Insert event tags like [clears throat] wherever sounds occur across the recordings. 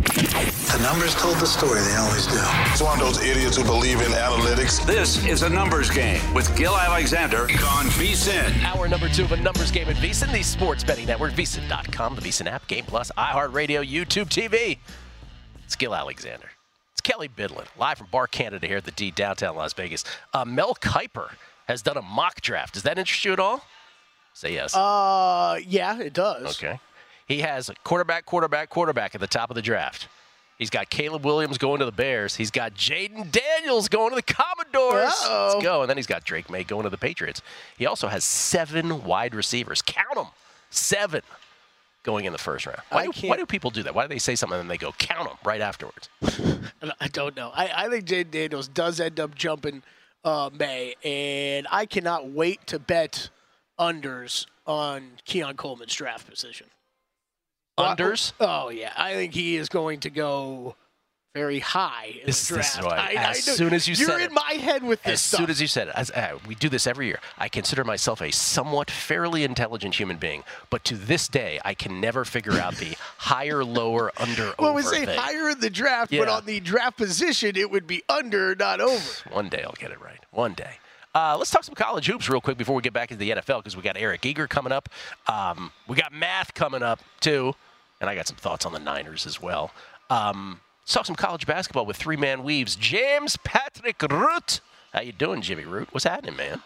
The numbers told the story, they always do. It's one of those idiots who believe in analytics. This is a numbers game with Gill Alexander on VSIN. Hour number two of a numbers game at VSIN, the sports betting network, VSIN.com, the VSIN app, Game Plus, iHeartRadio, YouTube TV. It's Gill Alexander. It's Kelley Bydlon, live from Bar Canada here at the D, downtown Las Vegas. Uh, Mel Kiper has done a mock draft. Does that interest you at all? Say yes. Uh, yeah, it does. Okay. He has a quarterback, quarterback, quarterback at the top of the draft. He's got Caleb Williams going to the Bears. He's got Jayden Daniels going to the Commanders. Uh-oh. Let's go. And then he's got Drake Maye going to the Patriots. He also has seven wide receivers. Count them. Seven going in the first round. Why, do, why do people do that? Why do they say something and then they go count them right afterwards? [laughs] I don't know. I, I think Jayden Daniels does end up jumping uh, Maye, and I cannot wait to bet unders on Keon Coleman's draft position. Unders? Oh yeah, I think he is going to go very high in This- this draft. why, I, as I soon as you you're said in it- my head with this As stuff. soon as you said it, as, uh, we do this every year. I consider myself a somewhat fairly intelligent human being, but to this day, I can never figure out the [laughs] higher, lower, under, over. well, we say thing. higher in the draft, but on the draft position, it would be under, not over. One day I'll get it right. One day. Uh, let's talk some college hoops real quick before we get back into the NFL because we got Eric Eager coming up. Um, we got math coming up too, and I got some thoughts on the Niners as well. Um, let's talk some college basketball with three man weaves. James Patrick Root. How you doing, Jimmy Root? What's happening, man?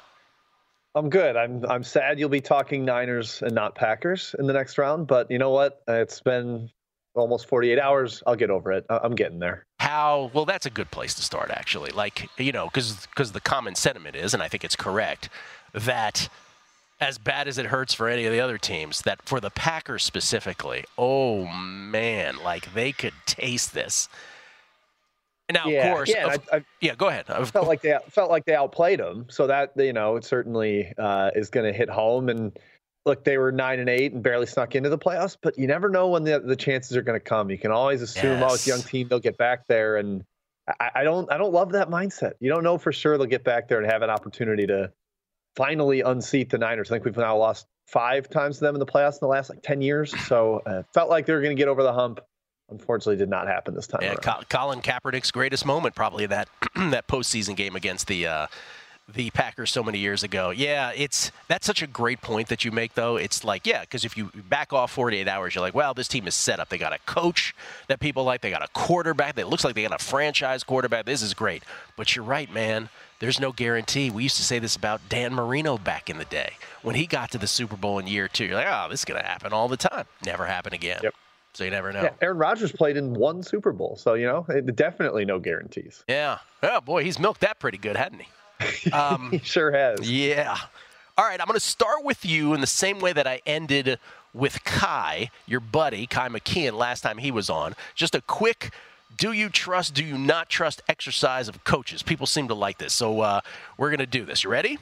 I'm good. I'm I'm sad you'll be talking Niners and not Packers in the next round, but you know what? It's been almost 48 hours. I'll get over it. I- I'm getting there. How well? That's a good place to start, actually. Like you know, because because the common sentiment is, and I think it's correct, that as bad as it hurts for any of the other teams, that for the Packers specifically, oh man, like they could taste this. And now, Yeah, of course, yeah, of- I- I- yeah, go ahead. Of- Felt like they felt like they outplayed them, so that you know it certainly uh, is going to hit home. And look, they were nine and eight and barely snuck into the playoffs, but you never know when the the chances are going to come. You can always assume, oh, it's a young Yes. team, they'll get back there, and I, I don't I don't love that mindset. You don't know for sure they'll get back there and have an opportunity to finally unseat the Niners. I think we've now lost five times to them in the playoffs in the last like ten years, [sighs] so uh, felt like they were going to get over the hump. Unfortunately, did not happen this time. Yeah, around. Colin Kaepernick's greatest moment probably that [clears throat] that postseason game against the uh, the Packers so many years ago. Yeah, it's that's such a great point that you make though. It's like yeah, because if you back off 48 hours, you're like, well, this team is set up. They got a coach that people like. They got a quarterback that looks like they got a franchise quarterback. This is great. But you're right, man. There's no guarantee. We used to say this about Dan Marino back in the day when he got to the Super Bowl in year two. You're like, oh, this is gonna happen all the time. Never happen again. Yep. So you never know. Yeah, Aaron Rodgers played in one Super Bowl, so you know definitely no guarantees. Yeah. Oh boy, he's milked that pretty good, hadn't he? Um, [laughs] He sure has. yeah. All right, I'm going to start with you in the same way that I ended with Kai, your buddy, Kai McKeon, last time he was on. Just a quick do you trust, do you not trust exercise of coaches? People seem to like this. So uh, we're going to do this. You ready?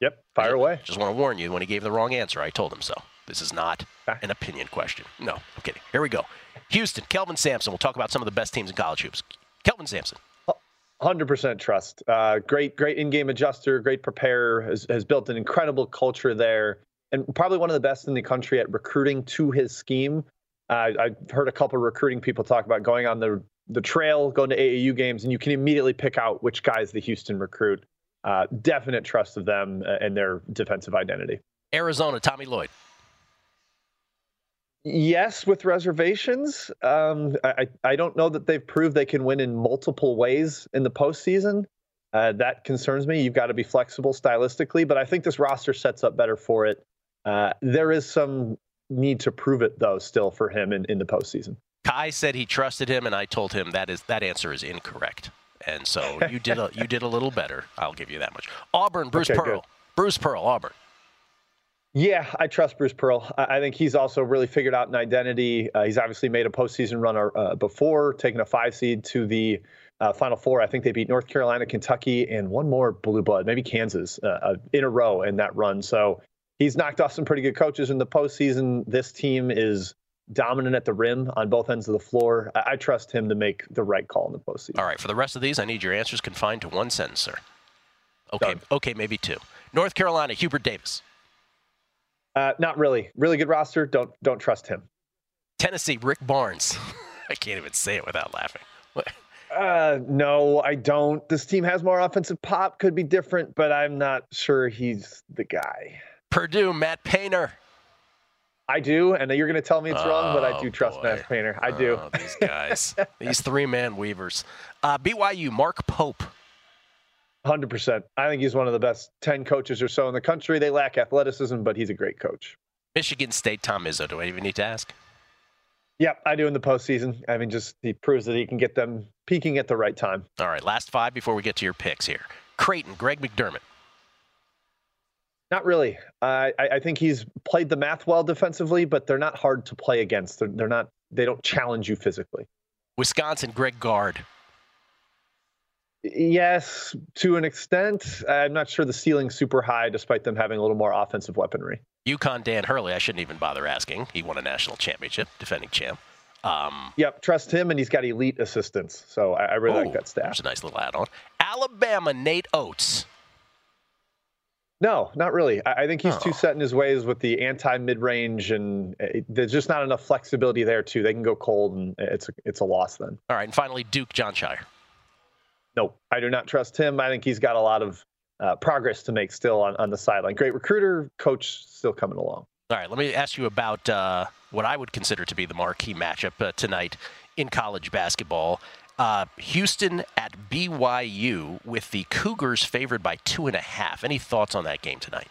Yep, fire away. Just want to warn you when he gave the wrong answer, I told him so. This is not an opinion question. No, I'm kidding. Here we go. Houston, Kelvin Sampson. We'll talk about some of the best teams in college hoops. Kelvin Sampson. 100% trust. Uh, great, great in-game adjuster, great preparer, has, has built an incredible culture there, and probably one of the best in the country at recruiting to his scheme. Uh, I've heard a couple recruiting people talk about going on the the trail, going to AAU games, and you can immediately pick out which guys the Houston recruit. Uh, definite trust of them and their defensive identity. Arizona, Tommy Lloyd. Yes, with reservations. Um, I, I don't know that they've proved they can win in multiple ways in the postseason. Uh, that concerns me. You've got to be flexible stylistically, but I think this roster sets up better for it. Uh, there is some need to prove it, though, still for him in, in the postseason. Kai said he trusted him, and I told him that is that answer is incorrect. And so you did a, you did a little better. I'll give you that much. Auburn, Bruce okay, Pearl. Good. Bruce Pearl, Auburn. Yeah, I trust Bruce Pearl. I think he's also really figured out an identity. Uh, he's obviously made a postseason run uh, before, taking a five seed to the uh, Final Four. I think they beat North Carolina, Kentucky, and one more blue blood, maybe Kansas, uh, uh, in a row in that run. So he's knocked off some pretty good coaches in the postseason. This team is dominant at the rim on both ends of the floor. I, I trust him to make the right call in the postseason. All right, for the rest of these, I need your answers confined to one sentence, sir. Okay, Done. okay, maybe two. North Carolina, Hubert Davis. Uh, not really. Really good roster. Don't don't trust him. Tennessee, Rick Barnes. [laughs] I can't even say it without laughing. Uh, no, I don't. This team has more offensive pop. Could be different, but I'm not sure he's the guy. Purdue, Matt Painter. I do, and you're going to tell me it's oh, wrong, but I do oh, trust boy. Matt Painter. I do. Oh, these guys, these three man weavers. Uh, BYU, Mark Pope. 100%. I think he's one of the best 10 coaches or so in the country. They lack athleticism, but he's a great coach. Michigan State, Tom Izzo. Do I even need to ask? Yep, I do in the postseason. I mean, just he proves that he can get them peaking at the right time. All right, last five before we get to your picks here. Creighton, Greg McDermott. Not really. Uh, I, I, think he's played the math well defensively, but they're not hard to play against. They're, they're not. They don't challenge you physically. Wisconsin, Greg Gard. Yes, to an extent. I'm not sure the ceiling's super high, despite them having a little more offensive weaponry. UConn Dan Hurley, I shouldn't even bother asking. He won a national championship, defending champ. Um, yep, trust him, and he's got elite assistants. So I, I really ooh, like that staff. There's a nice little add-on. Alabama, Nate Oats. No, not really. I, I think he's oh. too set in his ways with the anti-mid-range, and it, there's just not enough flexibility there too. They can go cold, and it's a, it's a loss then. All right, and finally, Duke Jon Scheyer no, I do not trust him. I think he's got a lot of uh, progress to make still on, on the sideline. Great recruiter, coach still coming along. All right, let me ask you about uh, what I would consider to be the marquee matchup uh, tonight in college basketball. Uh, Houston at BYU with the Cougars favored by two and a half. Any thoughts on that game tonight?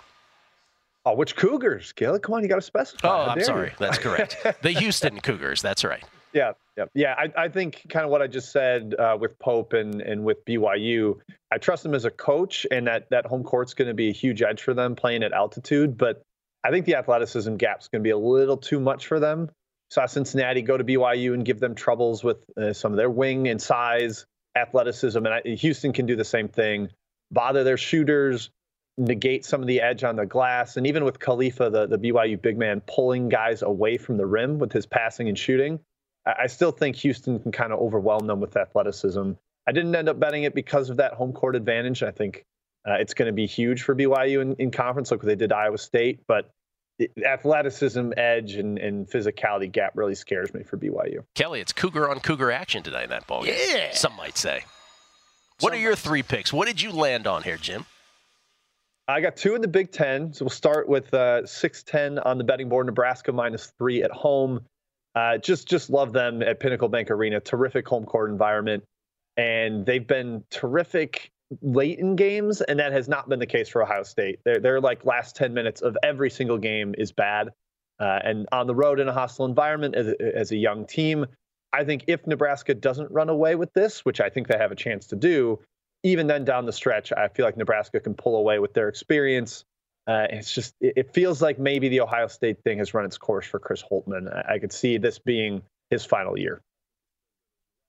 Oh, which Cougars, Gill? Come on, you got to specify. Oh, I'm sorry. You? That's correct. [laughs] the Houston Cougars. That's right. Yeah, yeah, yeah. I, I think kind of what I just said uh, with Pope and and with BYU. I trust them as a coach, and that that home court's going to be a huge edge for them playing at altitude. But I think the athleticism gap's going to be a little too much for them. Saw Cincinnati go to BYU and give them troubles with uh, some of their wing and size, athleticism, and I, Houston can do the same thing. Bother their shooters, negate some of the edge on the glass, and even with Khalifa, the the BYU big man, pulling guys away from the rim with his passing and shooting I still think Houston can kind of overwhelm them with athleticism. I didn't end up betting it because of that home court advantage. I think uh, it's going to be huge for BYU in, in conference, like they did Iowa State. But athleticism, edge, and, and physicality gap really scares me for BYU. Kelley, it's Cougar on Cougar action tonight in that ball game. Yeah. Some might say. What Some are your three picks? What did you land on here, Jim? I got two in the Big Ten. So we'll start with uh, 6'10 on the betting board, Nebraska minus three at home. Uh, just just love them at Pinnacle Bank Arena. Terrific home court environment, and they've been terrific late in games, and that has not been the case for Ohio State. They're they're like last ten minutes of every single game is bad, uh, and on the road in a hostile environment as as a young team. I think if Nebraska doesn't run away with this, which I think they have a chance to do, even then down the stretch, I feel like Nebraska can pull away with their experience uh, it's just it, feels like maybe the Ohio State thing has run its course for Chris Holtmann. I, I could see this being his final year.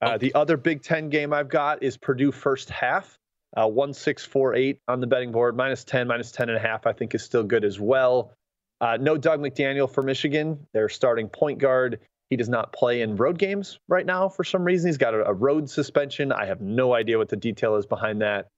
Uh, the other Big Ten game I've got is Purdue first half, uh, one six four eight on the betting board, minus ten, minus ten and a half. I think is still good as well. Uh, no Dug McDaniel for Michigan. They're starting point guard. He does not play in road games right now for some reason. He's got a, a road suspension. I have no idea what the detail is behind that.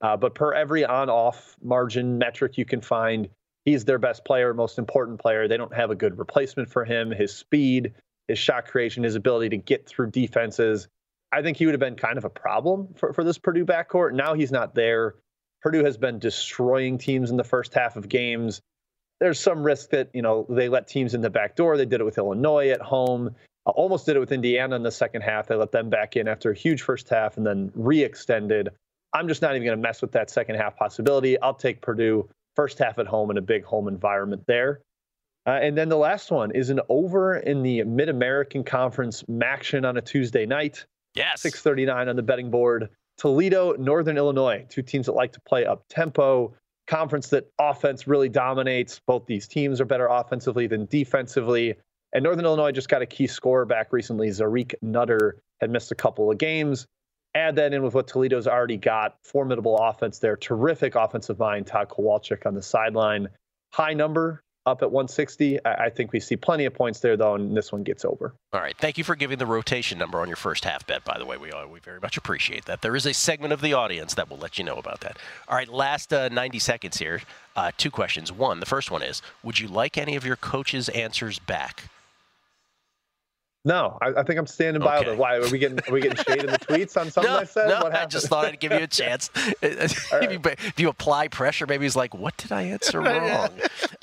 Uh, but per every on off margin metric you can find, he's their best player, most important player. They don't have a good replacement for him. His speed, his shot creation, his ability to get through defenses. I think he would have been kind of a problem for, for this Purdue backcourt. Now he's not there. Purdue has been destroying teams in the first half of games there's some risk that you know they let teams in the back door. They did it with Illinois at home. Uh, almost did it with Indiana in the second half. They let them back in after a huge first half and then re-extended. I'm just not even going to mess with that second half possibility. I'll take Purdue first half at home in a big home environment there. Uh, and then the last one is an over in the Mid American Conference MACtion on a Tuesday night. Yes. 639 on the betting board. Toledo, Northern Illinois, two teams that like to play up tempo conference that offense really dominates. Both these teams are better offensively than defensively. And Northern Illinois just got a key scorer back recently. Zarique Nutter had missed a couple of games. Add that in with what Toledo's already got. Formidable offense there. Terrific offensive mind. Tod Kowalczyk on the sideline. High number up at 160. I, think we see plenty of points there, though, and this one gets over. All right. Thank you for giving the rotation number on your first half bet, by the way. We, uh, we very much appreciate that. There is a segment of the audience that will let you know about that. All right. Last uh, 90 seconds here. Uh, two questions. One, the first one is Would you like any of your coach's answers back? No, I, I, think I'm standing by. Okay. Why are we getting are we getting shade in the [laughs] tweets on something no, I said? No, what I just thought I'd give you a [laughs] chance. [laughs] if, right. you, if, you, apply pressure, maybe he's like, "What did I answer wrong?"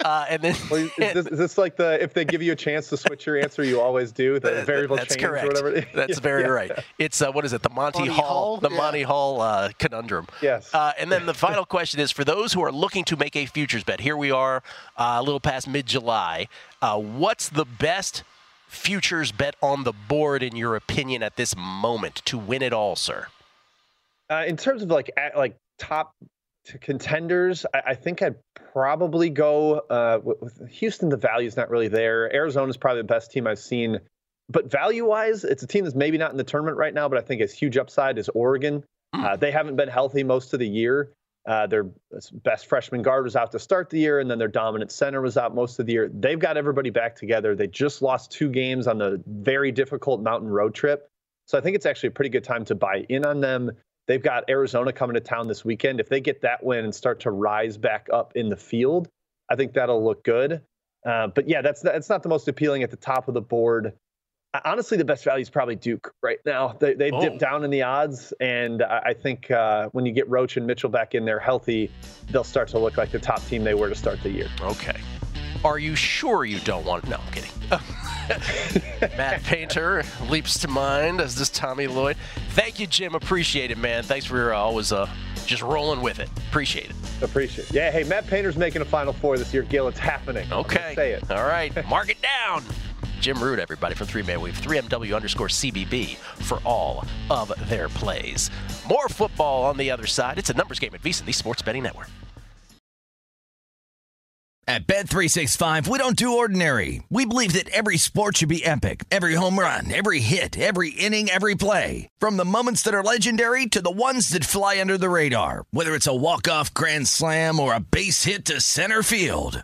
uh, and then well, is, this, is, this, like the if they give you a chance to switch your answer, you always do the variable that's change correct. or whatever. That's yeah, very yeah. right. It's uh, what is it? The Monty, Monty Hall, Hall? the yeah. Monty Hall uh, conundrum. Yes. Uh, and then the final question is for those who are looking to make a futures bet. Here we are, uh, a little past mid-July. Uh, what's the best futures bet on the board in your opinion at this moment to win it all, sir? Uh, in terms of like at, like top contenders, I, I, think I'd probably go uh, with, with, Houston. The value is not really there. Arizona is probably the best team I've seen, but value wise, it's a team that's maybe not in the tournament right now, but I think it's huge upside is Oregon. Mm. Uh, they haven't been healthy most of the year. Uh, their best freshman guard was out to start the year, and then their dominant center was out most of the year. They've got everybody back together. They just lost two games on the very difficult mountain road trip. So I think it's actually a pretty good time to buy in on them. They've got Arizona coming to town this weekend. If they get that win and start to rise back up in the field, I think that'll look good. Uh, but yeah, that's that's not the most appealing at the top of the board honestly, the best value is probably Duke right now. They, they've oh. dipped down in the odds, and I think uh, when you get Roach and Mitchell back in there healthy, they'll start to look like the top team they were to start the year. Okay. Are you sure you don't want? To no, I'm kidding. [laughs] Matt Painter leaps to mind as does Tommy Lloyd. Thank you, Jim. Appreciate it, man. Thanks for uh, always uh, just rolling with it. Appreciate it. Appreciate it. Yeah, hey, Matt Painter's making a Final Four this year, Gill. It's happening. Okay. Say it. All right. Mark it down. Jim Root, everybody, from 3 Man Weave, 3MW underscore CBB for all of their plays. More football on the other side. It's a numbers game at VSiN, the Sports Betting Network. At Bet365, we don't do ordinary. We believe that every sport should be epic. Every home run, every hit, every inning, every play. From the moments that are legendary to the ones that fly under the radar. Whether it's a walk-off grand slam or a base hit to center field.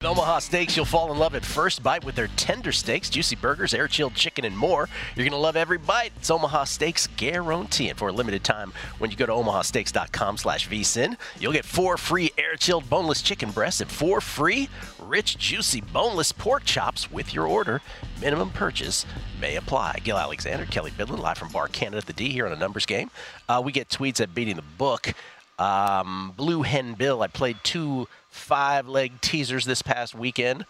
At Omaha Steaks, you'll fall in love at first bite with their tender steaks, juicy burgers, air chilled chicken, and more. You're going to love every bite. It's Omaha Steaks guarantee. And for a limited time, when you go to omahasteaks.com slash vsin, you'll get four free air chilled boneless chicken breasts and four free rich, juicy boneless pork chops with your order. Minimum purchase may apply. Gill Alexander, Kelley Bydlon, live from Bar Canada at the D here on a numbers game. Uh, we get tweets at Beating the Book. Um, Blue Hen Bill, I played two five leg teasers this past weekend.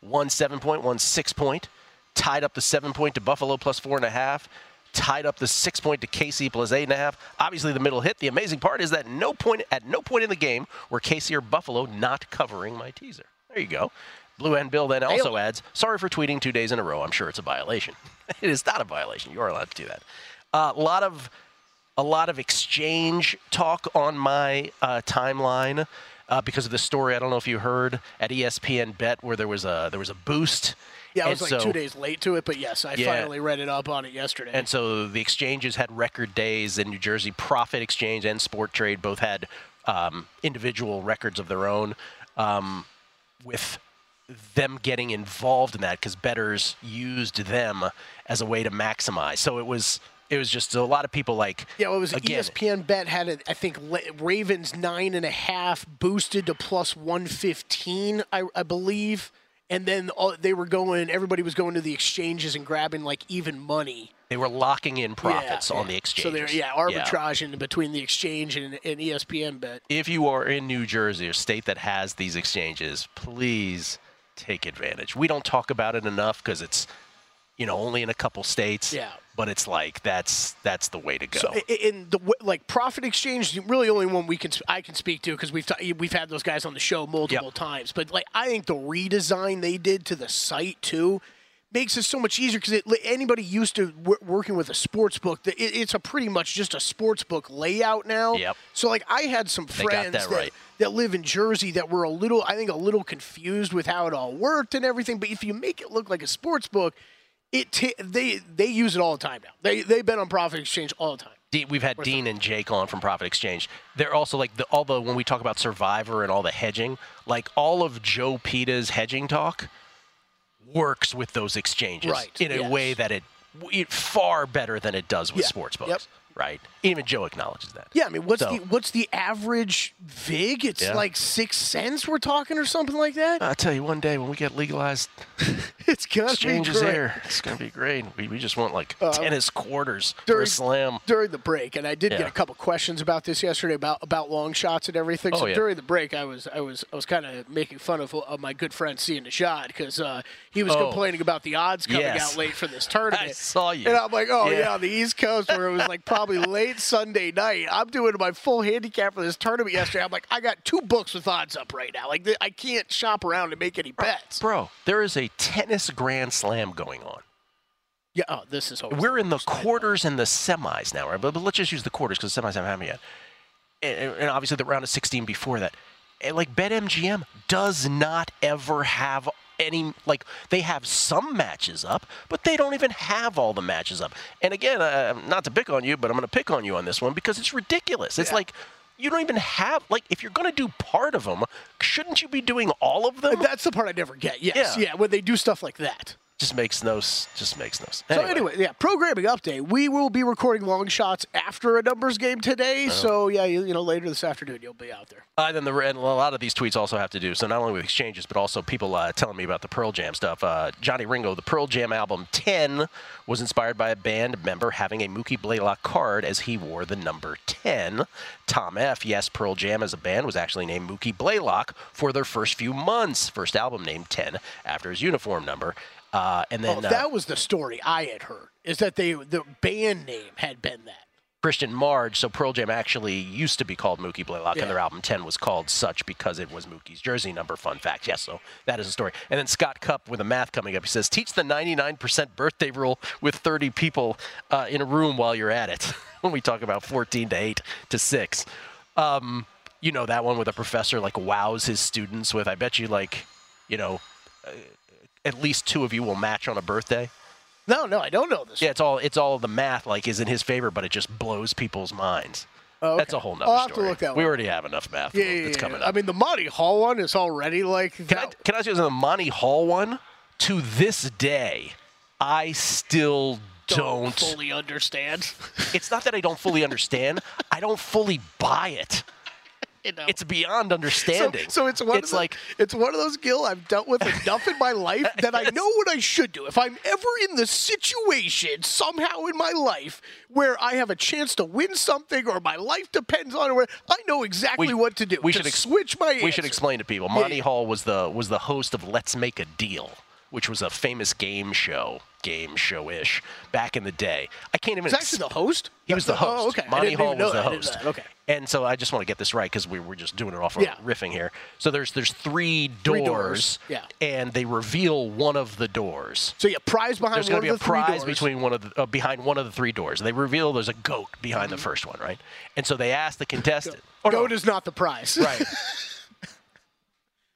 One seven point, one six point. Tied up the seven point to Buffalo plus four and a half. Tied up the six point to KC plus eight and a half. Obviously, the middle hit. The amazing part is that no point at no point in the game were KC or Buffalo not covering my teaser. There you go. Blue and Bill then also adds, "Sorry for tweeting two days in a row. I'm sure it's a violation. [laughs] it is not a violation. You are allowed to do that. Uh, a lot of a lot of exchange talk on my uh, timeline uh, because of the story. I don't know if you heard at ESPN Bet where there was a there was a boost. Yeah, I And was like so- two days late to it, but yes, I Yeah. finally read it up on it yesterday. And so the exchanges had record days in New Jersey. Prophet Exchange and Sporttrade both had um, individual records of their own, um, with them getting involved in that because betters used them as a way to maximize. So it was it was just a lot of people like Yeah, was it? E again, ESPN bet had it. I think Ravens nine and a half boosted to plus one fifteen, I, I believe, and then all, they were going. Everybody was going to the exchanges and grabbing like even money. They were locking in profits Yeah, on the yeah. exchange. So they're yeah arbitraging between the exchange and, and ESPN bet. If you are in New Jersey, a state that has these exchanges, please take advantage. We don't talk about it enough because it's, you know, only in a couple states. Yeah. But it's like that's that's the way to go. So in the like Prophet Exchange, really only one we can I can speak to because we've we've had those guys on the show multiple times. But like I think the redesign they did to the site too makes it so much easier because anybody used to w- working with a sports book, it, it's a pretty much just a sports book layout now. Yep. So like I had some friends that right. that live in Jersey that were a little I think a little confused with how it all worked and everything. But if you make it look like a sports book. It ta- they they use it all the time now. They they've been on Prophet Exchange all the time. De- we've had Dean and Jake on from Prophet Exchange. They're also like the all the when we talk about Survivor and all the hedging, like all of Joe Peta's hedging talk works with those exchanges Right, in a yes. way that it, it far better than it does with Yeah, sports yep. Right? Even Joe acknowledges that. Yeah, I mean, what's So- the what's the average vig? It's Yeah. like six cents we're talking or something like that. I'll tell you one day when we get legalized [laughs] it's gonna exchanges be great. here, it's gonna be great. We, we just want like Uh, tennis quarters for during- a slam. during the break, and I did Yeah. get a couple questions about this yesterday about about long shots and everything. Oh, so yeah. during the break, I was I was I was kind of making fun of, of my good friend seeing the shot because uh, he was Oh. complaining about the odds coming Yes. out late for this [laughs] tournament. I saw you. And I'm like, oh yeah. Yeah. on the East Coast where it was like probably [laughs] late Sunday night. I'm doing my full handicap for this tournament yesterday. I'm like, I got two books with odds up right now. Like I can't shop around and make any bets. Bro, there is a tennis grand slam going on. Yeah, oh, this is We're in the quarters and the semis now, right? But, but let's just use the quarters because the semis haven't happened yet. And, and obviously the round of 16 before that. And like BetMGM does not ever have any like they have some matches up, but they don't even have all the matches up. And again, uh, not to pick on you, but I'm going to pick on you on this one because it's ridiculous. It's like you don't even have like if you're going to do part of them, shouldn't you be doing all of them? That's the part I never get. Yes, Yeah. yeah, when they do stuff like that. Just makes no just makes no sense. So anyway, yeah, programming update. We will be recording long shots after a numbers game today. So yeah, you, you know later this afternoon you'll be out there. Uh, then the and a lot of these tweets also have to do so not only with exchanges but also people uh, telling me about the Pearl Jam stuff. Uh, Johnny Ringo, the Pearl Jam album Ten was inspired by a band member having a Mookie Blaylock card as he wore the number ten. Tom F. Yes, Pearl Jam as a band was actually named Mookie Blaylock for their first few months. First album named Ten after his uniform number. Uh, and then oh, uh, that was the story I had heard. Is that they the band name had been that. Christian Marge. So Pearl Jam actually used to be called Mookie Blaylock, Yeah. and their album 10 was called such because it was Mookie's jersey number. Fun fact. Yes, so that is a story. And then Scott Cup with a math coming up. He says, teach the 99% birthday rule with 30 people uh, in a room while you're at it. [laughs] when we talk about 14 to 8 to 6. Um, you know that one with a professor like wows his students with, I bet you like, you know, uh, at least two of you will match on a birthday. No, no, I don't know this. Yeah, it's all it's all the math like is in his favor, but it just blows people's minds. Oh, That's a whole nother I'll have to story. look that we one already have enough math. Yeah, yeah, yeah, coming yeah. up. I mean, the Monty Hall one is already like. Can I, can I ask you something? The Monty Hall one, to this day, I still don't. fully understand. [laughs] It's not that I don't fully understand. I don't fully buy it. You know. It's beyond understanding. so it's one It's the, like it's one of those Gil I've dealt with enough in my life [laughs] that I know what I should do. If I'm ever in the situation somehow in my life where I have a chance to win something or my life depends on it, I know exactly what to do. we to should ex- switch my. We should explain to people. Monty yeah. Hall was the was the host of Let's Make a Deal, which was a famous game show, game show ish back in the day. I can't even. He's actually the host. He was the Oh, host. okay. I Monty Hall was the that. I didn't know host. Okay. And so I just want to get this right because we were just doing it off of Yeah. riffing here. So there's there's three doors, Three doors, yeah. and they reveal one of the doors. So yeah, prize behind There's going to be a the prize between one of the uh, behind one of the three doors. They reveal there's a goat behind Mm-hmm. the first one, right? And so they ask the contestant. Oh, no. Goat is not the prize. Right. [laughs]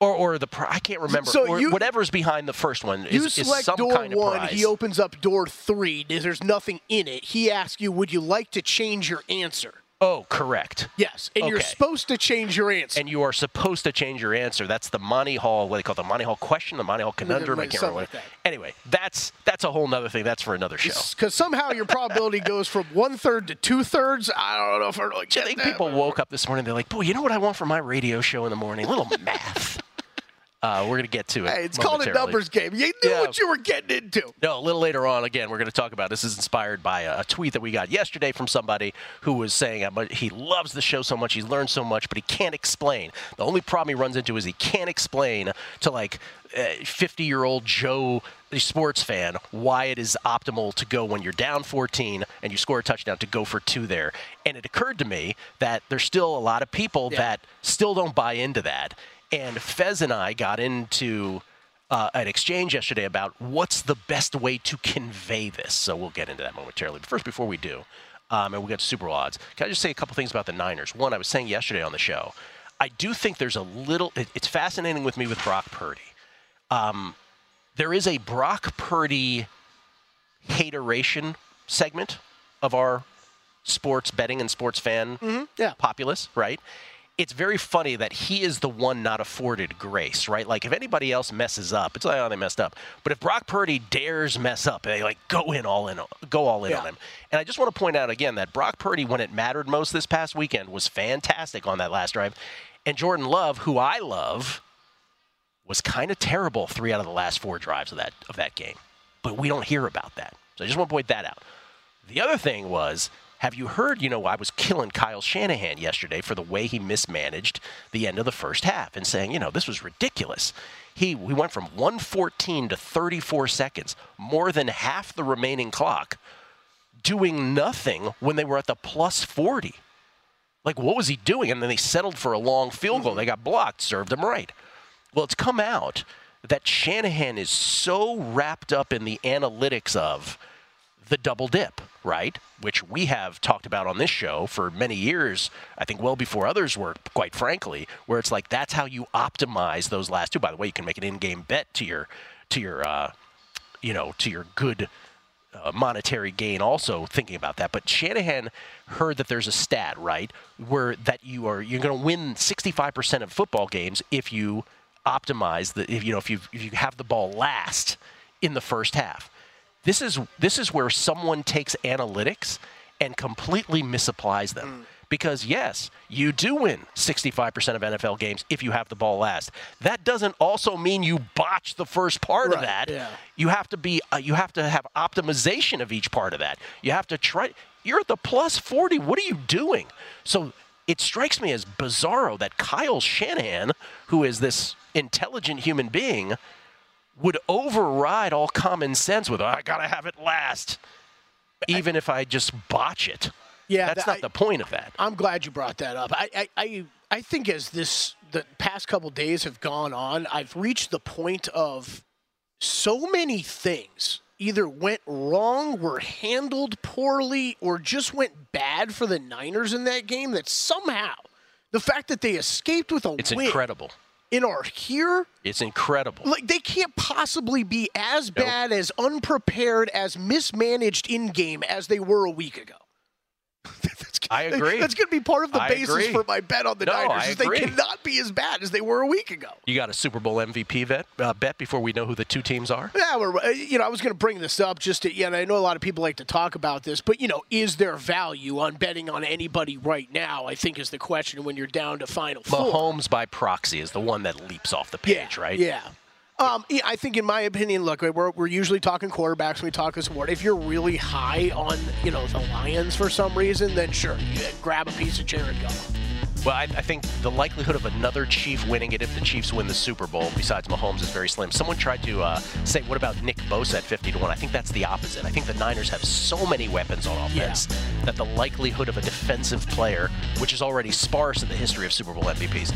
Or, or the pri- I can't remember. So or you- whatever's behind the first one is, You is some door kind of one. prize. He opens up door three. There's nothing in it. He asks you, "Would you like to change your answer?" oh, correct. Yes, and you're supposed to change your answer. And you are supposed to change your answer. That's the Monty Hall, what they call it, the Monty Hall question, the Monty Hall conundrum. I can't remember. like what- Anyway, that's that's a whole other thing. That's for another show. Because somehow your probability goes from [laughs] one third to two thirds. I don't know if I'm like. I think people woke up this morning. They're like, "Boy, you know what I want for my radio show in the morning? A little math." [laughs] Uh, we're gonna get to it. Hey, it's called a numbers game. You knew Yeah. what you were getting into. No, a little later on, again, we're going to talk about this. is inspired by a, a tweet that we got yesterday from somebody who was saying how much he loves the show so much, he's learned so much, but he can't explain. The only problem he runs into is he can't explain to like 50 year old Joe, the sports fan, why it is optimal to go when you're down 14 and you score a touchdown to go for two there. And it occurred to me that there's still a lot of people that still don't buy into that. And Fez and I got into uh, an exchange yesterday about what's the best way to convey this. So we'll get into that momentarily. But first, before we do, um, and we get to Super odds, can I just say a couple things about the Niners? One, I was saying yesterday on the show, I do think there's a little. It, it's fascinating with me with Brock Purdy. Um, there is a Brock Purdy hateration segment of our sports betting and sports fan yeah. populace, right? It's very funny that he is the one not afforded grace, right? Like if anybody else messes up, it's like oh they messed up. But if Brock Purdy dares mess up, they like go in all in, go all in Yeah. on him. And I just want to point out again that Brock Purdy, when it mattered most this past weekend, was fantastic on that last drive. And Jordan Love, who I love, was kind of terrible three out of the last four drives of that of that game. But we don't hear about that. So I just want to point that out. The other thing was, have you heard, you know, I was killing Kyle Shanahan yesterday for the way he mismanaged the end of the first half and saying, you know, this was ridiculous. He we went from 114 to 34 seconds, more than half the remaining clock, doing nothing when they were at the plus 40. Like, what was he doing? And then they settled for a long field goal. They got blocked, served him right. Well, it's come out that Shanahan is so wrapped up in the analytics of the double dip, right? Which we have talked about on this show for many years, I think well before others were, quite frankly, where it's like that's how you optimize those last two. By the way, you can make an in-game bet to your to your uh, you know, to your good uh, monetary gain also thinking about that but shanahan heard that there's a stat right where that you are you're going to win 65% of football games if you optimize the if you know if you if you have the ball last in the first half this is this is where someone takes analytics and completely misapplies them. Because yes you do win 65% of NFL games if you have the ball last. That doesn't also mean you botch the first part of that. yeah. you have to be uh, you have to have optimization of each part of that. You have to try you're at the plus 40 what are you doing? So it strikes me as bizarro that kyle shanahan who is this intelligent human being would override all common sense with oh, i gotta have it last even if i just botch it Yeah, that's that- not the point of that. I'm glad you brought that up. I, I, I, I think as this the past couple days have gone on, I've reached the point of so many things either went wrong, were handled poorly, or just went bad for the Niners in that game that somehow the fact that they escaped with a It's win incredible. And are here It's incredible. like they can't possibly be as bad as unprepared as mismanaged in game as they were a week ago. [laughs] I agree. That's going to be part of the I basis agree. for my bet on the No, Niners. They cannot be as bad as they were a week ago. You got a Super Bowl MVP vet, uh, bet before we know who the two teams are? Yeah, we're, uh, you know, I was going to bring this up just to, yeah, and I know a lot of people like to talk about this, but you know, is there value on betting on anybody right now? I think is the question when you're down to final four. Mahomes by proxy is the one that leaps off the page, right? Yeah. Um, yeah, I think, in my opinion, look, we're, we're usually talking quarterbacks when we talk this award. If you're really high on, you know, the Lions for some reason, then sure, grab a piece of Jared Goff. Well, I, I think the likelihood of another Chief winning it if the Chiefs win the Super Bowl, besides Mahomes, is very slim. Someone tried to uh, say, "What about Nick Bosa at 50 to one?" I think that's the opposite. I think the Niners have so many weapons on offense that the likelihood of a defensive player, which is already sparse in the history of Super Bowl MVPs,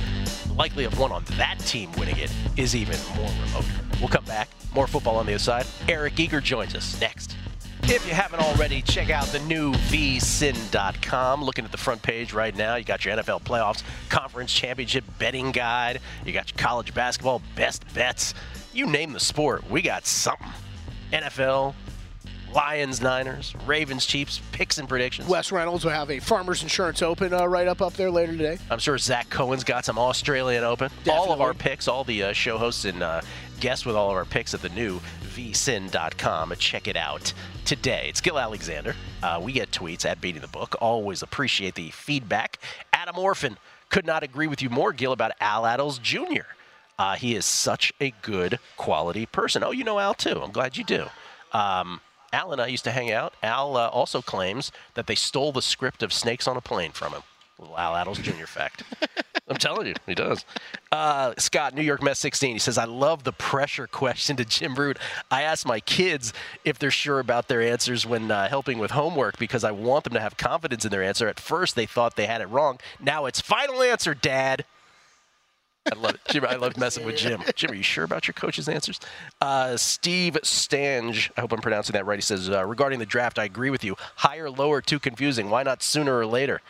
likely of one on that team winning it is even more remote. We'll come back. More football on the other side. Eric Eager joins us next. If you haven't already, check out the new vsin.com. Looking at the front page right now, you got your NFL playoffs, conference championship betting guide, you got your college basketball best bets. You name the sport, we got something. NFL, Lions, Niners, Ravens, Chiefs, picks and predictions. Wes Reynolds will have a Farmers Insurance Open uh, right up up there later today. I'm sure Zach Cohen's got some Australian Open. All of our picks, all the uh, show hosts and uh, guests with all of our picks at the new vsin.com. Check it out today. It's Gill Alexander. Uh, we get tweets at Beating the Book. Always appreciate the feedback. Adam Orphan could not agree with you more, Gill, about Al Addles Jr. Uh, he is such a good quality person. Oh, you know Al too. I'm glad you do. Um, Al and I used to hang out. Al uh, also claims that they stole the script of Snakes on a Plane from him. Little Al Addles Jr. fact. [laughs] I'm telling you, he does. Uh, Scott, New York Mets 16. He says, I love the pressure question to Jim Root. I ask my kids if they're sure about their answers when uh, helping with homework because I want them to have confidence in their answer. At first, they thought they had it wrong. Now it's final answer, Dad. I love it. Jim, I love messing with Jim. Jim, are you sure about your coach's answers? Uh, Steve Stange, I hope I'm pronouncing that right. He says, uh, regarding the draft, I agree with you. Higher, lower, too confusing. Why not sooner or later?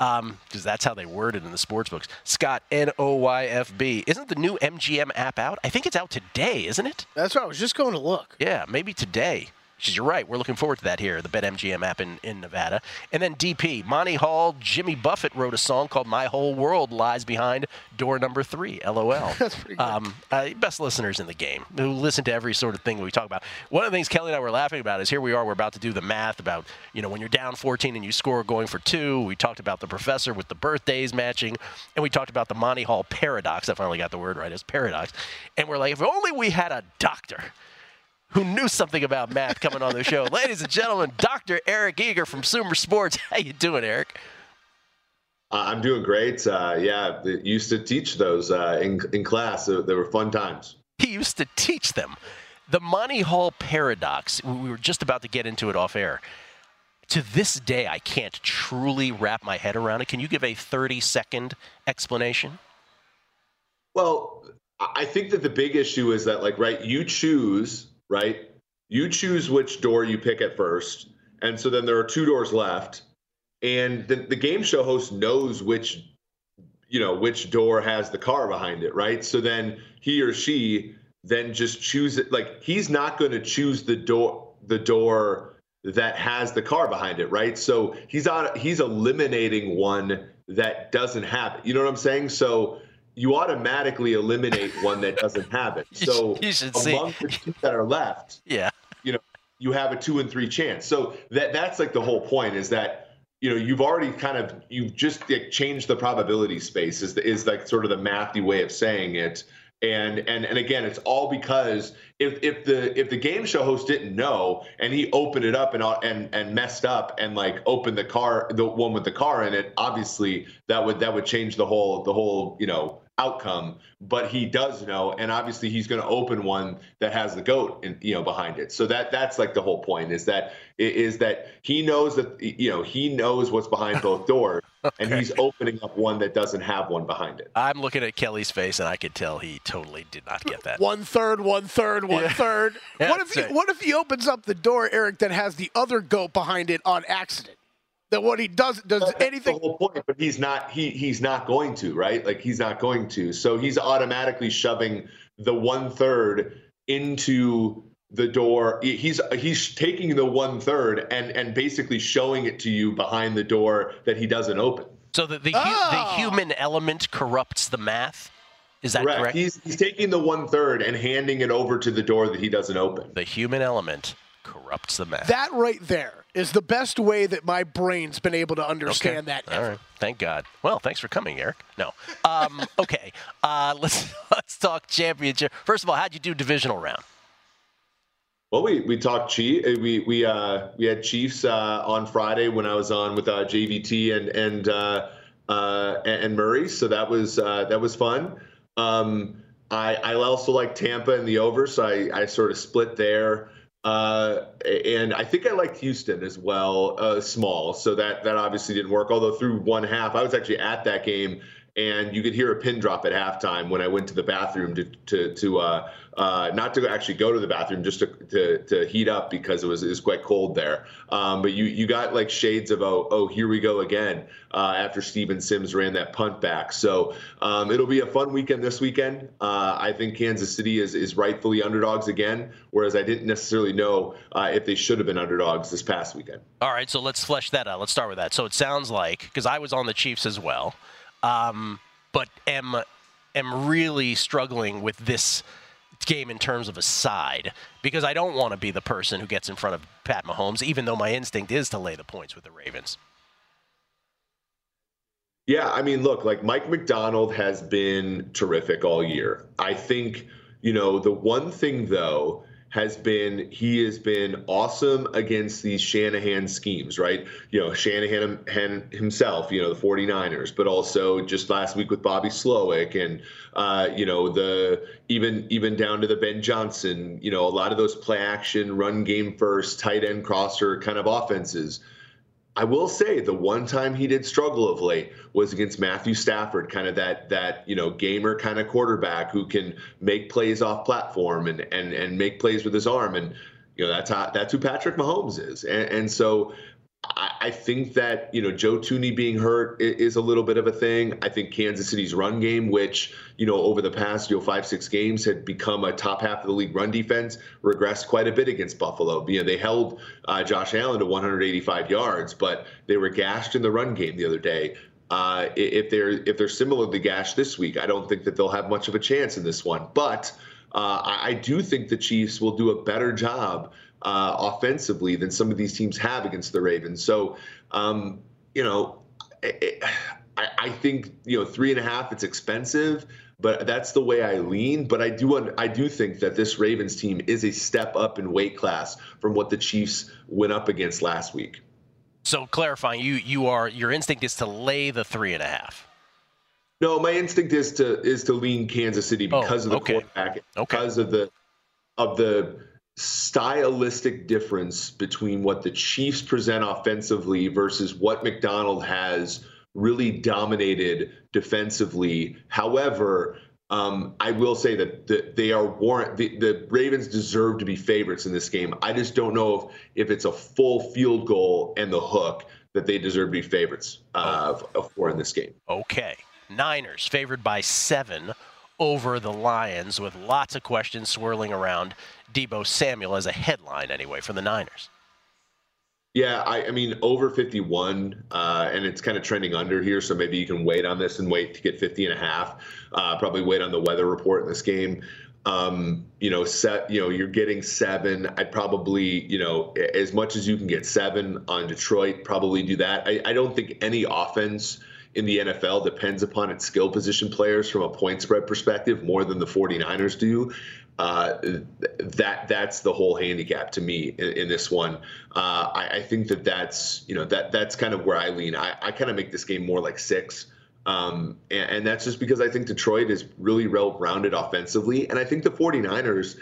Um, because that's how they word it in the sports books. Scott, N O Y F B. Isn't the new MGM app out? I think it's out today, isn't it? That's what I was just going to look. Yeah, maybe today. She says, You're right. We're looking forward to that here, the BetMGM app in, in Nevada. And then DP, Monty Hall, Jimmy Buffett wrote a song called My Whole World Lies Behind Door Number Three, LOL. [laughs] That's pretty good. Um, uh, best listeners in the game who listen to every sort of thing that we talk about. One of the things Kelley and I were laughing about is here we are, we're about to do the math about, you know, when you're down 14 and you score going for two. We talked about the professor with the birthdays matching, and we talked about the Monty Hall paradox. I finally got the word right, it's paradox. And we're like, if only we had a doctor who knew something about math coming on the show. [laughs] Ladies and gentlemen, Dr. Eric Eager from Sumer Sports. [laughs] How you doing, Eric? Uh, I'm doing great. Uh, yeah, used to teach those uh, in in class. They, they were fun times. He used to teach them. The Monty Hall paradox, we were just about to get into it off air. To this day, I can't truly wrap my head around it. Can you give a 30 second explanation? Well, I I think that the big issue is that, like, right, you choose, right? You choose which door you pick at first. And so then there are two doors left. And the, the game show host knows which, you know, which door has the car behind it, right? So then he or she then just choose it. Like, he's not going to choose the door, the door that has the car behind it, right? So he's on, he's eliminating one that doesn't have it. You know what I'm saying? So you automatically eliminate one that doesn't have it. [laughs] So you should see. among the two that are left, [laughs] Yeah. you know, you have a two and three chance. So that that's like the whole point is that you know you've already kind of you've just like, changed the probability space is is like sort of the mathy way of saying it. And and and again, it's all because if if the if the game show host didn't know and he opened it up and and and messed up and like opened the car the one with the car in it, obviously that would that would change the whole the whole you know outcome, but he does know, and obviously he's going to open one that has the goat, in, you know, behind it. So that that's like the whole point is that is that he knows that you know he knows what's behind [laughs] both doors, okay. and he's opening up one that doesn't have one behind it. I'm looking at Kelley's face, and I could tell he totally did not get that. One third, one third, one yeah. third. [laughs] Yeah, what if he, what if he opens up the door, Eric, that has the other goat behind it on accident? That what he does does That's anything. The whole point, but he's not. He he's not going to right. Like he's not going to. So he's automatically shoving the one third into the door. He's he's taking the one third and and basically showing it to you behind the door that he doesn't open. So the the, oh. the human element corrupts the math. Is that correct? correct? He's he's taking the one third and handing it over to the door that he doesn't open. The human element corrupts the math. That right there is the best way that my brain's been able to understand okay. that. Ever. All right. Thank God. Well, thanks for coming, Eric. No. Um, [laughs] okay. Uh, let's [laughs] let's talk championship. First of all, how'd you do divisional round? Well, we we talked Chief. Uh, we we uh, we had Chiefs uh, on Friday when I was on with uh, JVT and and uh, uh, and Murray, so that was uh, that was fun. Um, I I also like Tampa and the over, so I I sort of split there. Uh, and I think I liked Houston as well, uh, small. So that that obviously didn't work. Although through one half, I was actually at that game and you could hear a pin drop at halftime when I went to the bathroom to to, to uh, uh, not to actually go to the bathroom, just to, to, to heat up because it was it was quite cold there. Um, but you you got like shades of oh oh here we go again uh, after Steven Sims ran that punt back. So um, it'll be a fun weekend this weekend. Uh, I think Kansas City is is rightfully underdogs again, whereas I didn't necessarily know uh, if they should have been underdogs this past weekend. All right, so let's flesh that out. Let's start with that. So it sounds like because I was on the Chiefs as well um, but am am really struggling with this game in terms of a side because I don't want to be the person who gets in front of Pat Mahomes, even though my instinct is to lay the points with the Ravens. Yeah, I mean, look, like Mike Macdonald has been terrific all year. I think, you know, the one thing though has been he has been awesome against these Shanahan schemes, right? You know, Shanahan himself, you know, the 49ers, but also just last week with Bobby Slowik and uh, you know, the even even down to the Ben Johnson, you know, a lot of those play action, run game first, tight end crosser kind of offenses I will say the one time he did struggle of late was against Matthew Stafford, kind of that that you know gamer kind of quarterback who can make plays off platform and and and make plays with his arm, and you know that's how that's who Patrick Mahomes is, and, and so I, think that you know Joe Thuney being hurt is a little bit of a thing. I think Kansas City's run game, which you know over the past you know five six games had become a top half of the league run defense, regressed quite a bit against Buffalo. You know they held uh, Josh Allen to 185 yards, but they were gashed in the run game the other day. Uh, if they're if they're similarly gashed this week, I don't think that they'll have much of a chance in this one. But uh, I, I do think the Chiefs will do a better job uh, offensively than some of these teams have against the Ravens. So, um, you know, I, I, think you know three and a half. It's expensive, but that's the way I lean. But I do I do think that this Ravens team is a step up in weight class from what the Chiefs went up against last week. So clarifying, you you are your instinct is to lay the three and a half. No, my instinct is to is to lean Kansas City oh, because oh, of the quarterback, okay. because of the of the stylistic difference between what the Chiefs present offensively versus what Macdonald has really dominated defensively. However, um, I will say that the, they are warrant. The, the, Ravens deserve to be favorites in this game. I just don't know if, if it's a full field goal and the hook that they deserve to be favorites uh, for in this game. Okay, Niners favored by seven over the Lions with lots of questions swirling around Deebo Samuel as a headline, anyway, for the Niners. Yeah, I, I mean, over 51, uh, and it's kind of trending under here, so maybe you can wait on this and wait to get 50 and a half. Uh, probably wait on the weather report in this game. Um, you know, set, you know, you're getting seven. I'd probably, you know, as much as you can get seven on Detroit, probably do that. I, I don't think any offense in the NFL depends upon its skill position players from a point spread perspective more than the 49ers do uh, that that's the whole handicap to me in, in this one. Uh, I, I, think that that's you know that that's kind of where I lean. I, I kind of make this game more like six. Um, and, and, that's just because I think Detroit is really well rounded offensively. And I think the 49ers,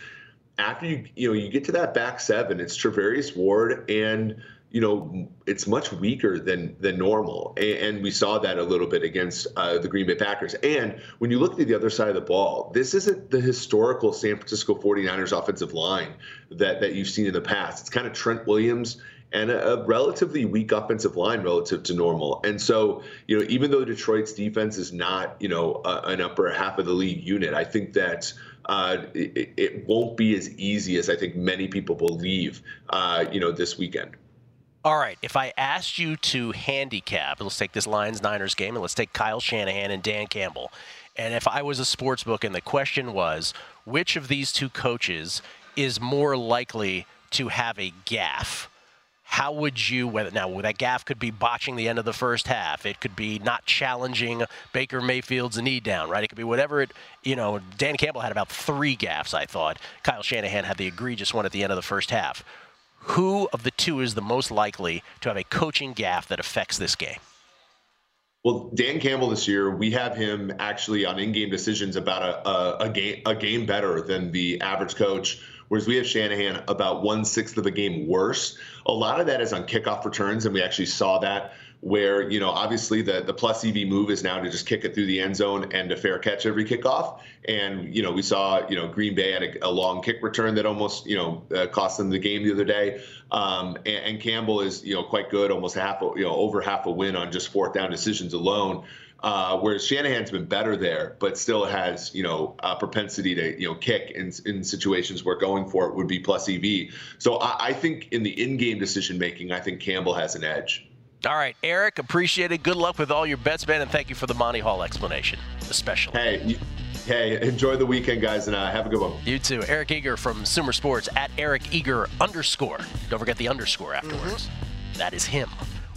after you you know you get to that back seven, it's Charvarius Ward and you know it's much weaker than than normal, and, we saw that a little bit against uh, the Green Bay Packers. And when you look at the other side of the ball, this isn't the historical San Francisco 49ers offensive line that that you've seen in the past. It's kind of Trent Williams and a, a, relatively weak offensive line relative to normal. And so, you know, even though Detroit's defense is not, you know, a, an upper half of the league unit, I think that uh, it, it, won't be as easy as I think many people believe, uh, you know, this weekend. All right, if I asked you to handicap, let's take this Lions Niners game and let's take Kyle Shanahan and Dan Campbell. And if I was a sports book and the question was, which of these two coaches is more likely to have a gaffe? how would you whether now that gaff could be botching the end of the first half it could be not challenging baker mayfield's knee down right it could be whatever it you know dan campbell had about three gaffes i thought kyle shanahan had the egregious one at the end of the first half who of the two is the most likely to have a coaching gaff that affects this game well, Dan Campbell this year, we have him actually on in-game decisions about a, a, a game a game better than the average coach whereas we have Shanahan about one sixth of a game worse. A lot of that is on kickoff returns, and we actually saw that where you know obviously the the plus EV move is now to just kick it through the end zone and a fair catch every kickoff. And you know we saw you know Green Bay had a, a long kick return that almost you know uh, cost them the game the other day. Um, and, and, Campbell is you know quite good, almost half a, you know over half a win on just fourth down decisions alone. Uh, whereas Shanahan's been better there, but still has you know a propensity to you know kick in in situations where going for it would be plus EV. So I, I think in the in-game decision making, I think Campbell has an edge. All right, Eric, appreciate it. Good luck with all your bets, man, and thank you for the Monty Hall explanation, especially. Hey, hey, enjoy the weekend, guys, and uh, have a good one. You too. Eric Eager from Sumer Sports at Eric Eager underscore. Don't forget the underscore afterwards. Mm-hmm. That is him.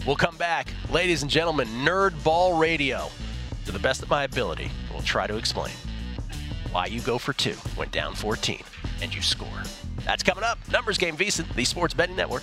We'll come back. Ladies and gentlemen, Nerd Ball Radio. To the best of my ability, we'll try to explain why you go for two, went down 14, and you score. That's coming up. Numbers Game VSiN, the Sports Betting Network.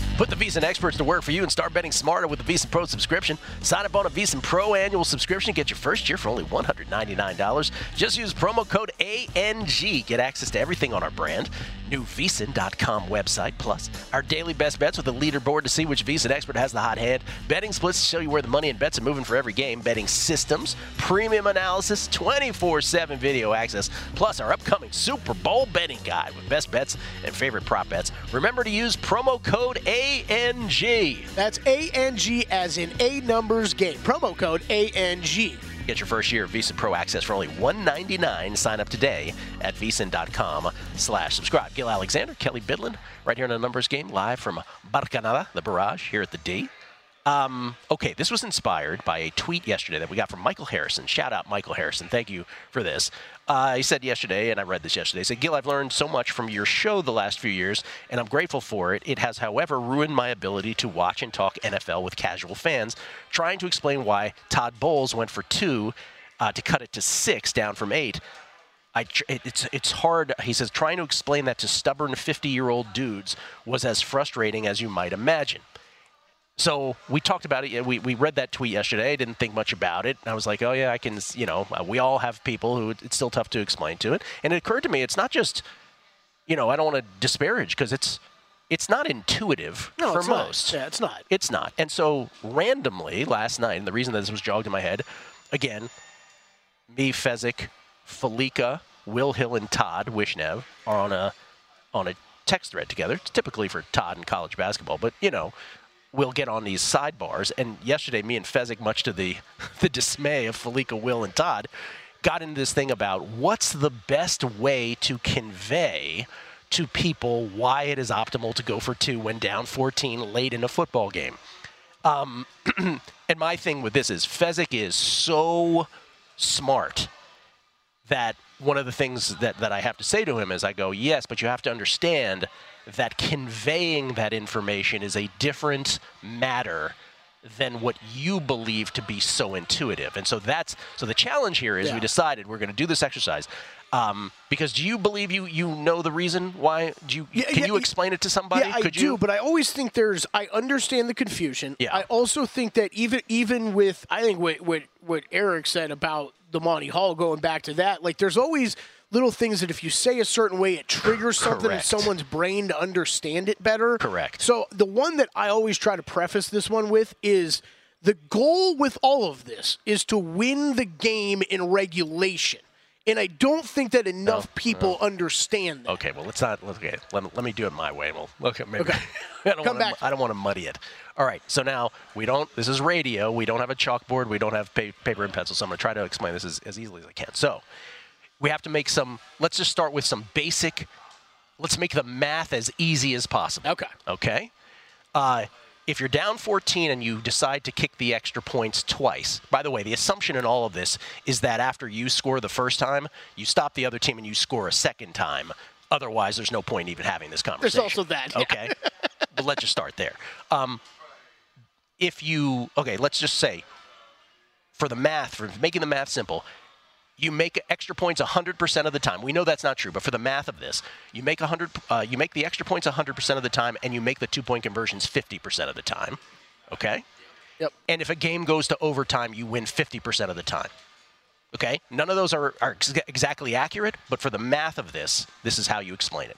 Put the VSiN experts to work for you and start betting smarter with the VSiN Pro subscription. Sign up on a VSiN Pro annual subscription. Get your first year for only $199. Just use promo code ANG. Get access to everything on our brand. New VSiN.com website, plus our daily best bets with a leaderboard to see which VSiN expert has the hot hand. Betting splits to show you where the money and bets are moving for every game. Betting systems, premium analysis, 24 7 video access, plus our upcoming Super Bowl betting guide with best bets and favorite prop bets. Remember to use promo code ANG. That's ANG as in A numbers game. Promo code ANG. Get your first year of VSiN Pro access for only 199. Sign up today at VSiN.com slash subscribe. Gill Alexander, Kelley Bydlon, right here in a numbers game, live from Barcanada, the barrage here at the D. Um, okay, this was inspired by a tweet yesterday that we got from Michael Harrison. Shout out, Michael Harrison. Thank you for this. Uh, he said yesterday, and I read this yesterday. He said, Gill, I've learned so much from your show the last few years, and I'm grateful for it. It has, however, ruined my ability to watch and talk NFL with casual fans, trying to explain why Todd Bowles went for two uh, to cut it to six, down from eight. I, it's it's hard. He says trying to explain that to stubborn 50 year old dudes was as frustrating as you might imagine. So we talked about it. We, we read that tweet yesterday. I didn't think much about it. I was like, oh yeah, I can. You know, uh, we all have people who it's still tough to explain to it. And it occurred to me, it's not just, you know, I don't want to disparage because it's it's not intuitive No, for it's not. most. Yeah, it's not. It's not. And so randomly last night, and the reason that this was jogged in my head, again, me, Fezzik, Falika, Will Hill, and Todd Wishnev are on a on a text thread together. It's typically for Todd in college basketball, but you know, we'll get on these sidebars. And yesterday, me and Fezzik, much to the [laughs] the dismay of Felica, Will, and Todd, got into this thing about what's the best way to convey to people why it is optimal to go for two when down 14 late in a football game. Um, [clears throat] and my thing with this is Fezzik is so smart that one of the things that, that I have to say to him is I go, yes, but you have to understand that conveying that information is a different matter than what you believe to be so intuitive. And so that's so the challenge here is Yeah. we decided we're going to do this exercise. Um, because do you believe you you know the reason why? Do you Yeah, can yeah, you explain it to somebody? Yeah, I Could do, but I always think there's. I understand the confusion. Yeah. I also think that even even with, I think what what what Eric said about the Monty Hall going back to that, like there's always little things that if you say a certain way, it triggers something in someone's brain to understand it better. Correct. So the one that I always try to preface this one with is the goal with all of this is to win the game in regulation. And I don't think that enough oh, people oh. understand that. Okay, well, let's not. Let's, okay, let me, let me do it my way. We'll look at maybe. [laughs] I don't Come wanna, back. I don't want to muddy it. All right, so now we don't. This is radio. We don't have a chalkboard. We don't have pa- paper and pencil. So I'm going to try to explain this as, as easily as I can. So we have to make some. Let's just start with some basic. Let's make the math as easy as possible. Okay. Okay. Uh, if you're down 14 and you decide to kick the extra points twice, by the way, the assumption in all of this is that after you score the first time, you stop the other team and you score a second time. Otherwise, there's no point in even having this conversation. There's also that. yeah. Okay. but let's just start there. Um, if you, okay, let's just say for the math, for making the math simple, you make extra points 100% of the time. We know that's not true, but for the math of this, you make 100 uh, you make the extra points 100% of the time and you make the two-point conversions 50% of the time. Okay? Yep. And if a game goes to overtime, you win 50% of the time. Okay? None of those are, are ex- exactly accurate, but for the math of this, this is how you explain it.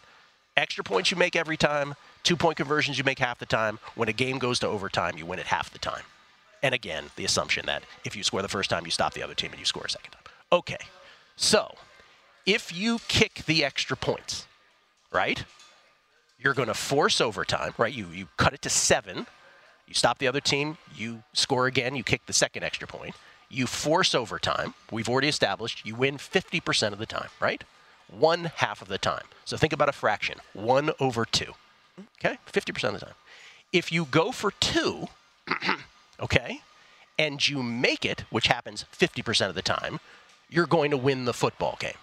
Extra points you make every time, two point conversions you make half the time. When a game goes to overtime, you win it half the time. And again, the assumption that if you score the first time, you stop the other team and you score a second time. Okay, so if you kick the extra points, right, you're going to force overtime, right? You, you cut it to seven, you stop the other team, you score again, you kick the second extra point. You force overtime. We've already established you win 50% of the time, right? One half of the time. So think about a fraction one over two. Okay? 50% of the time. If you go for two, [clears throat] okay, and you make it, which happens 50% of the time, you're going to win the football game.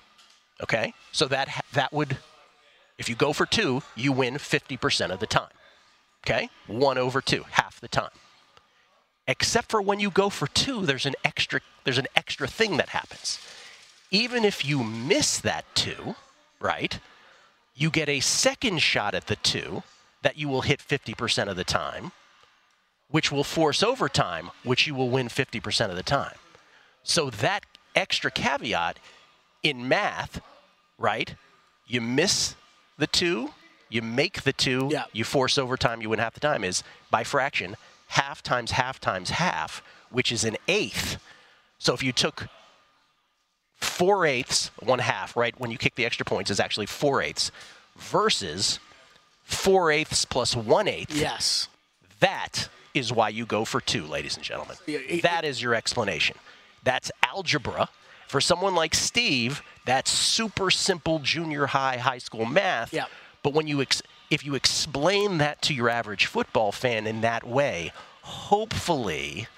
Okay? So that that would if you go for 2, you win 50% of the time. Okay? 1 over 2, half the time. Except for when you go for 2, there's an extra there's an extra thing that happens. Even if you miss that 2, right? You get a second shot at the 2 that you will hit 50% of the time which will force overtime, which you will win 50% of the time. So that extra caveat in math, right? You miss the two, you make the two, Yeah. you force overtime, you win half the time, is by fraction, half times half times half, which is an eighth. So if you took four eighths, one half, right? When you kick the extra points, is actually four eighths versus four eighths plus one eighth. Yes. That is why you go for two, ladies and gentlemen. Yeah, it- that is your explanation. That's algebra. For someone like Steve, that's super simple junior high, high school math. Yeah. But when you ex- if you explain that to your average football fan in that way, hopefully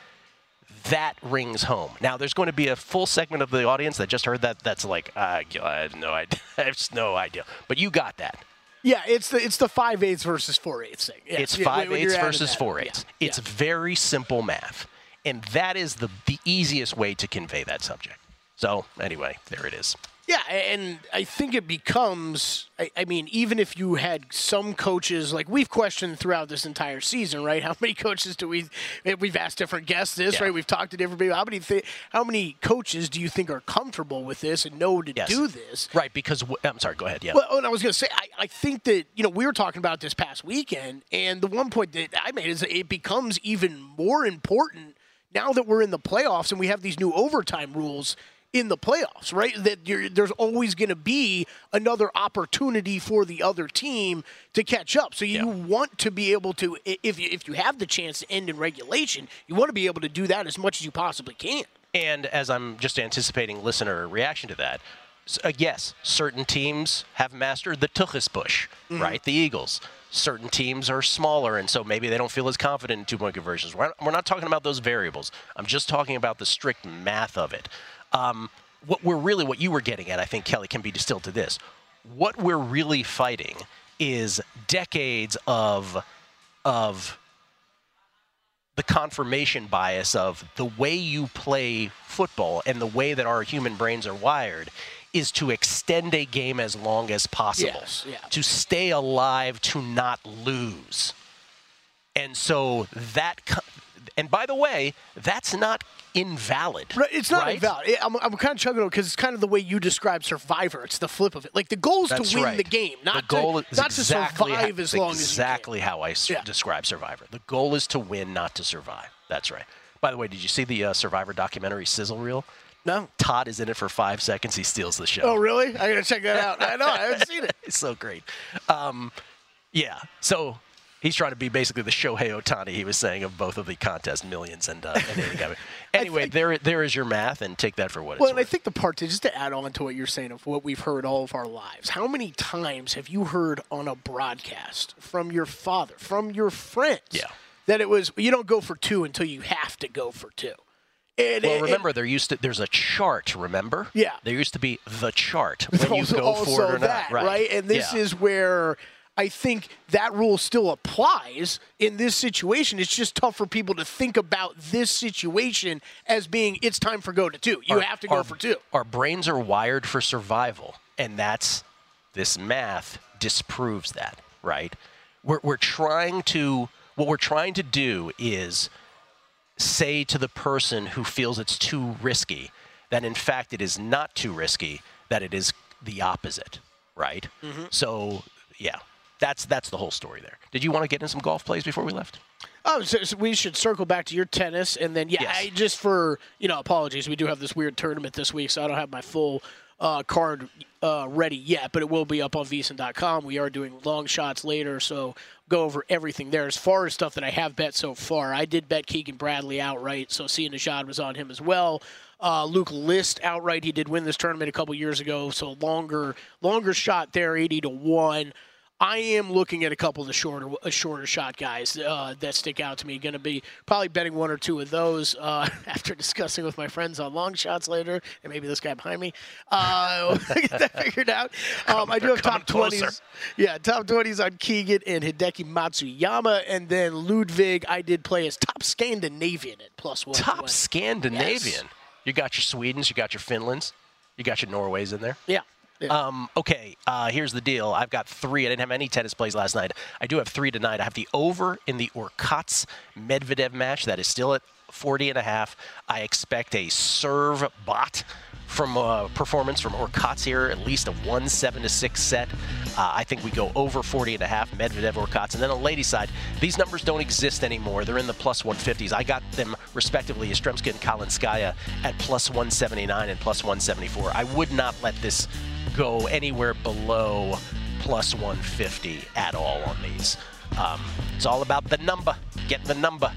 that rings home. Now, there's going to be a full segment of the audience that just heard that that's like, uh, I have no [laughs] idea. I have no idea. But you got that. Yeah, it's the it's the five eighths versus four eighths thing. Yeah, it's yeah, five you're eighths versus four up, eighths. yeah. It's very simple math, and that is the the easiest way to convey that subject. So anyway, there it is. Yeah, and I think it becomes. I, I mean, even if you had some coaches, like we've questioned throughout this entire season, right? [laughs] How many coaches do we? We've asked different guests this, Yeah. right? We've talked to different people. How many? Th- how many coaches do you think are comfortable with this and know to Yes. do this? Right, because w- I'm sorry. Go ahead. Yeah. Well, oh, and I was going to say, I, I think that, you know, we were talking about this past weekend, and the one point that I made is that it becomes even more important now that we're in the playoffs and we have these new overtime rules in the playoffs, right? That you're, there's always going to be another opportunity for the other team to catch up. So you want to be able to, if you, if you have the chance to end in regulation, you want to be able to do that as much as you possibly can. And as I'm just anticipating listener reaction to that, uh, yes, certain teams have mastered the tuchus bush, Mhm. right? The Eagles. Certain teams are smaller, and so maybe they don't feel as confident in two point conversions. We're not, we're not talking about those variables. I'm just talking about the strict math of it. Um, what we're really, what you were getting at, I think, Kelley, can be distilled to this. What we're really fighting is decades of of the confirmation bias of the way you play football and the way that our human brains are wired is to extend a game as long as possible. Yes, yeah. To stay alive, to not lose. And so that, and by the way, that's not invalid. Right, it's not right? invalid. I'm, I'm kind of chugging because it's kind of the way you describe Survivor. It's the flip of it. Like the goal is That's to win right. the game, not the goal to is not exactly to survive how, as long as you exactly how I s- describe Survivor. The goal is to win, not to survive. That's right. By the way, did you see the uh, Survivor documentary Sizzle Reel? No. Todd is in it for five seconds. He steals the show. Oh, really? I gotta check that out. I know. I haven't seen it. [laughs] it's so great. Um, yeah. So he's trying to be basically the Shohei Ohtani he was saying of both of the contest millions and uh, and. [laughs] Anyway, there there is your math, and take that for what Well, it's and I think the part to just to add on to what you're saying of what we've heard all of our lives. How many times have you heard on a broadcast from your father, from your friends, Yeah. that it was you don't go for two until you have to go for two? And, well, and- remember there used to there's a chart. Remember? Yeah. There used to be the chart [laughs] when you also, go for it or that, not. Right. And this Yeah. is where I think that rule still applies in this situation. It's just tough for people to think about this situation as being it's time for go to two. You Our- have to go our- for two. Our brains are wired for survival, and that's this math disproves that, right? We're, we're trying to what we're trying to do is say to the person who feels it's too risky that in fact it is not too risky, that it is the opposite, right? Mhm. So yeah, that's that's the whole story there. Did you want to get in some golf plays before we left? Oh, so, so we should circle back to your tennis, and then yeah, I, just for you know, apologies. We do have this weird tournament this week, so I don't have my full uh, card uh, ready yet, but it will be up on VSiN.com. We are doing long shots later, so go over everything there. As far as stuff that I have bet so far, I did bet Keegan Bradley outright, so Sia Najad was on him as well. Uh, Luke List outright. He did win this tournament a couple years ago, so longer longer shot there, eighty to one. I am looking at a couple of the shorter, shorter shot guys uh, that stick out to me. Going to be probably betting one or two of those uh, [laughs] after discussing with my friends on long shots later, and maybe this guy behind me. Uh, [laughs] get that [laughs] figured out. Um, I do have top twenties. Yeah, top twenties on Keegan and Hideki Matsuyama, and then Ludvig. I did play as top Scandinavian at plus one. Top Scandinavian. You got your Swedens, you got your Finlands, you got your Norways in there. Yeah. Um, okay, uh, here's the deal. I've got three. I didn't have any tennis plays last night. I do have three tonight. I have the over in the Hurkacz Medvedev match. That is still at 40 and a half. I expect a serve bot from uh, performance from Hurkacz here, at least a 1 7 to 6 set. Uh, I think we go over 40 and a half, Medvedev Hurkacz. And then on ladies' side, these numbers don't exist anymore. They're in the plus 150s. I got them respectively, Yastremska and Kalinskaya at plus 179 and plus 174. I would not let this go anywhere below plus 150 at all on these. Um, it's all about the number. Get the number.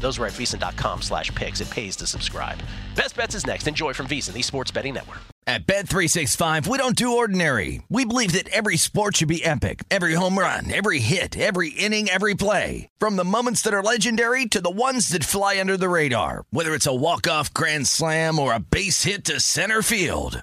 Those are at VSiN.com slash picks. It pays to subscribe. Best Bets is next. Enjoy from VEASAN, the sports betting network. At Bet365, we don't do ordinary. We believe that every sport should be epic. Every home run, every hit, every inning, every play. From the moments that are legendary to the ones that fly under the radar. Whether it's a walk-off grand slam or a base hit to center field.